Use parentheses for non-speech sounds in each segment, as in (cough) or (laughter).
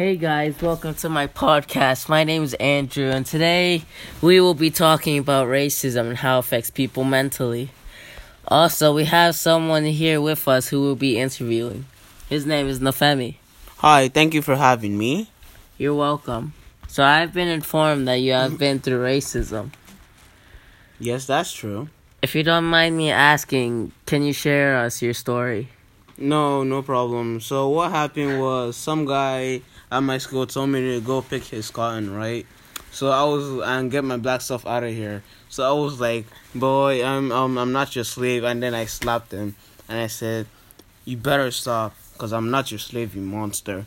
Hey guys, welcome to my podcast. My name is Andrew, and today we will be talking about racism and how it affects people mentally. Also, we have someone here with us who will be interviewing. His name is Nafemi. Hi, thank you for having me. You're welcome. So, I've been informed that you have been through racism. Yes, that's true. If you don't mind me asking, can you share us your story? No, no problem. So what happened was some guy at my school told me to go pick his cotton, right? So I was and get my black stuff out of here. So I was like, "Boy, I'm um I'm not your slave." And then I slapped him and I said, "You better stop, cause I'm not your slave, you monster."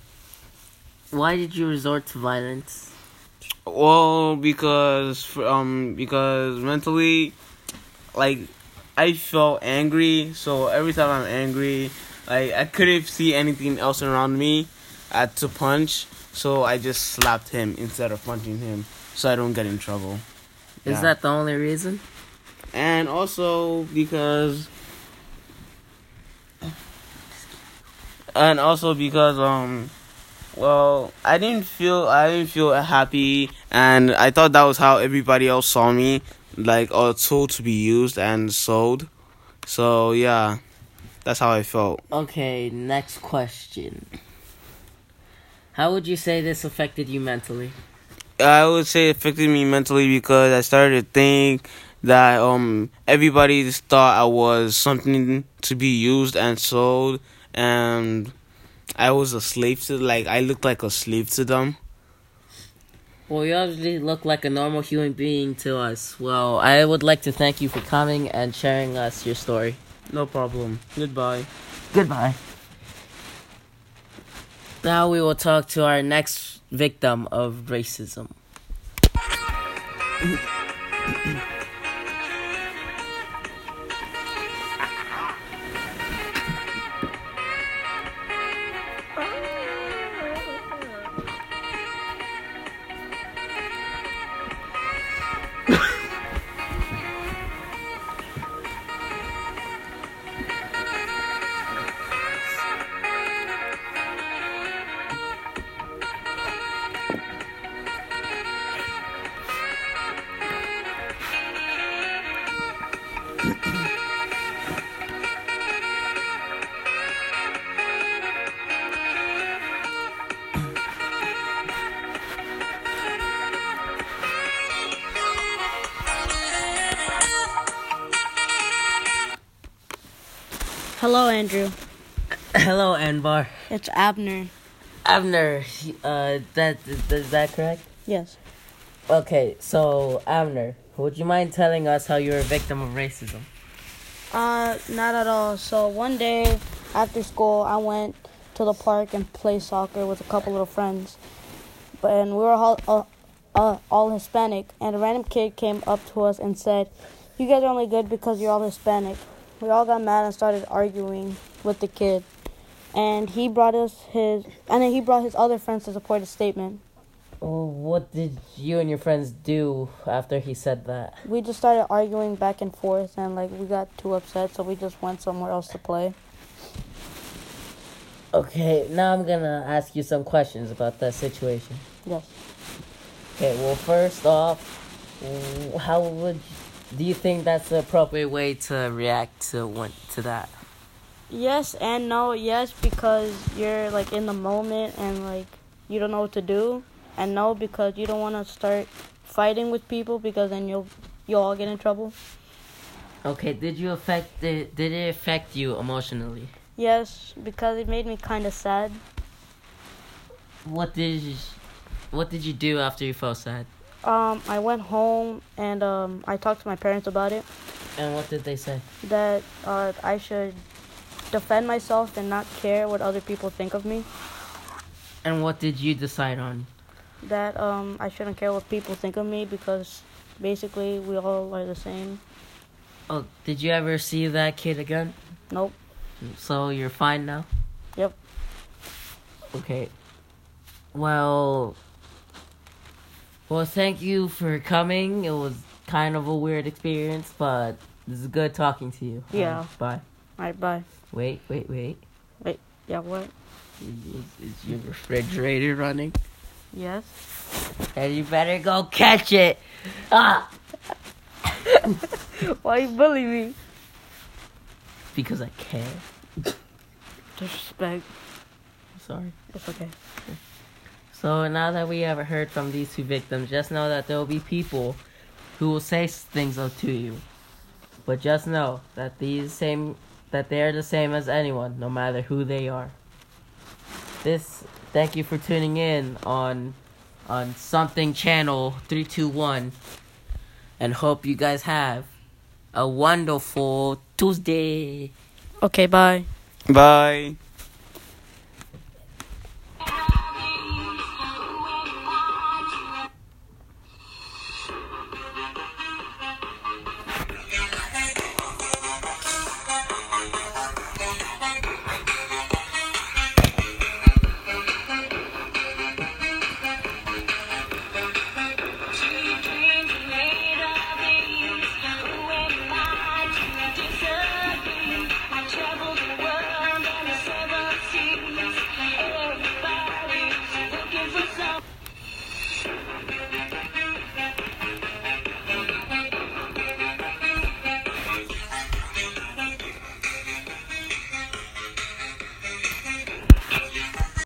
Why did you resort to violence? Well, because um because mentally, like I felt angry. So every time I'm angry, like I couldn't see anything else around me, Had to punch. So I just slapped him instead of punching him, so I don't get in trouble. Is Yeah. that the only reason? And also because. And also because um well, I didn't feel I didn't feel happy, and I thought that was how everybody else saw me, like a tool to be used and sold. So yeah, that's how I felt. Okay, next question. How would you say this affected you mentally? I would say it affected me mentally because I started to think that um everybody just thought I was something to be used and sold, and I was a slave to like I looked like a slave to them. Well, you obviously look like a normal human being to us. Well, I would like to thank you for coming and sharing us your story. No problem. Goodbye. Goodbye. Now we will talk to our next victim of racism. Hello, Andrew. Hello, Anbar. It's Abner. Abner, uh, that is that correct? Yes. Okay, so Abner, would you mind telling us how you were a victim of racism? Uh, not at all. So one day after school, I went to the park and played soccer with a couple little friends, but and we were all uh, uh, all Hispanic. And a random kid came up to us and said, "You guys are only good because you're all Hispanic." We all got mad and started arguing with the kid, and he brought us his and then he brought his other friends to support his statement. Well, what did you and your friends do after he said that? We just started arguing back and forth, and like we got too upset, so we just went somewhere else to play. Okay, now I'm gonna ask you some questions about that situation. Yes. Okay, well, first off, how would do you think that's the appropriate way to react to one to that? Yes and no. Yes, because you're like in the moment and like you don't know what to do, and no, because you don't want to start fighting with people because then you'll you'll all get in trouble. Okay, did you affect it? Did it affect you emotionally? Yes, because it made me kind of sad. What did you, what did you do after you felt sad? Um, I went home and um, I talked to my parents about it. And what did they say? That uh, I should defend myself and not care what other people think of me. And what did you decide on? That um, I shouldn't care what people think of me because basically we all are the same. Oh, did you ever see that kid again? Nope. So you're fine now? Yep. Okay. Well, well, thank you for coming. It was kind of a weird experience, but this is good talking to you. Yeah. Um, bye. All right. Bye. Wait, wait, wait. Wait. Yeah, what? Is, is your refrigerator running? Yes. And you better go catch it. Ah! (laughs) Why you bully me? Because I can. Disrespect. Sorry. It's okay. So now that we have heard from these two victims, just know that there will be people who will say things to you. But just know that these same that they are the same as anyone, no matter who they are. This thank you for tuning in on on something channel 321 and hope you guys have a wonderful Tuesday. Okay, bye. Bye.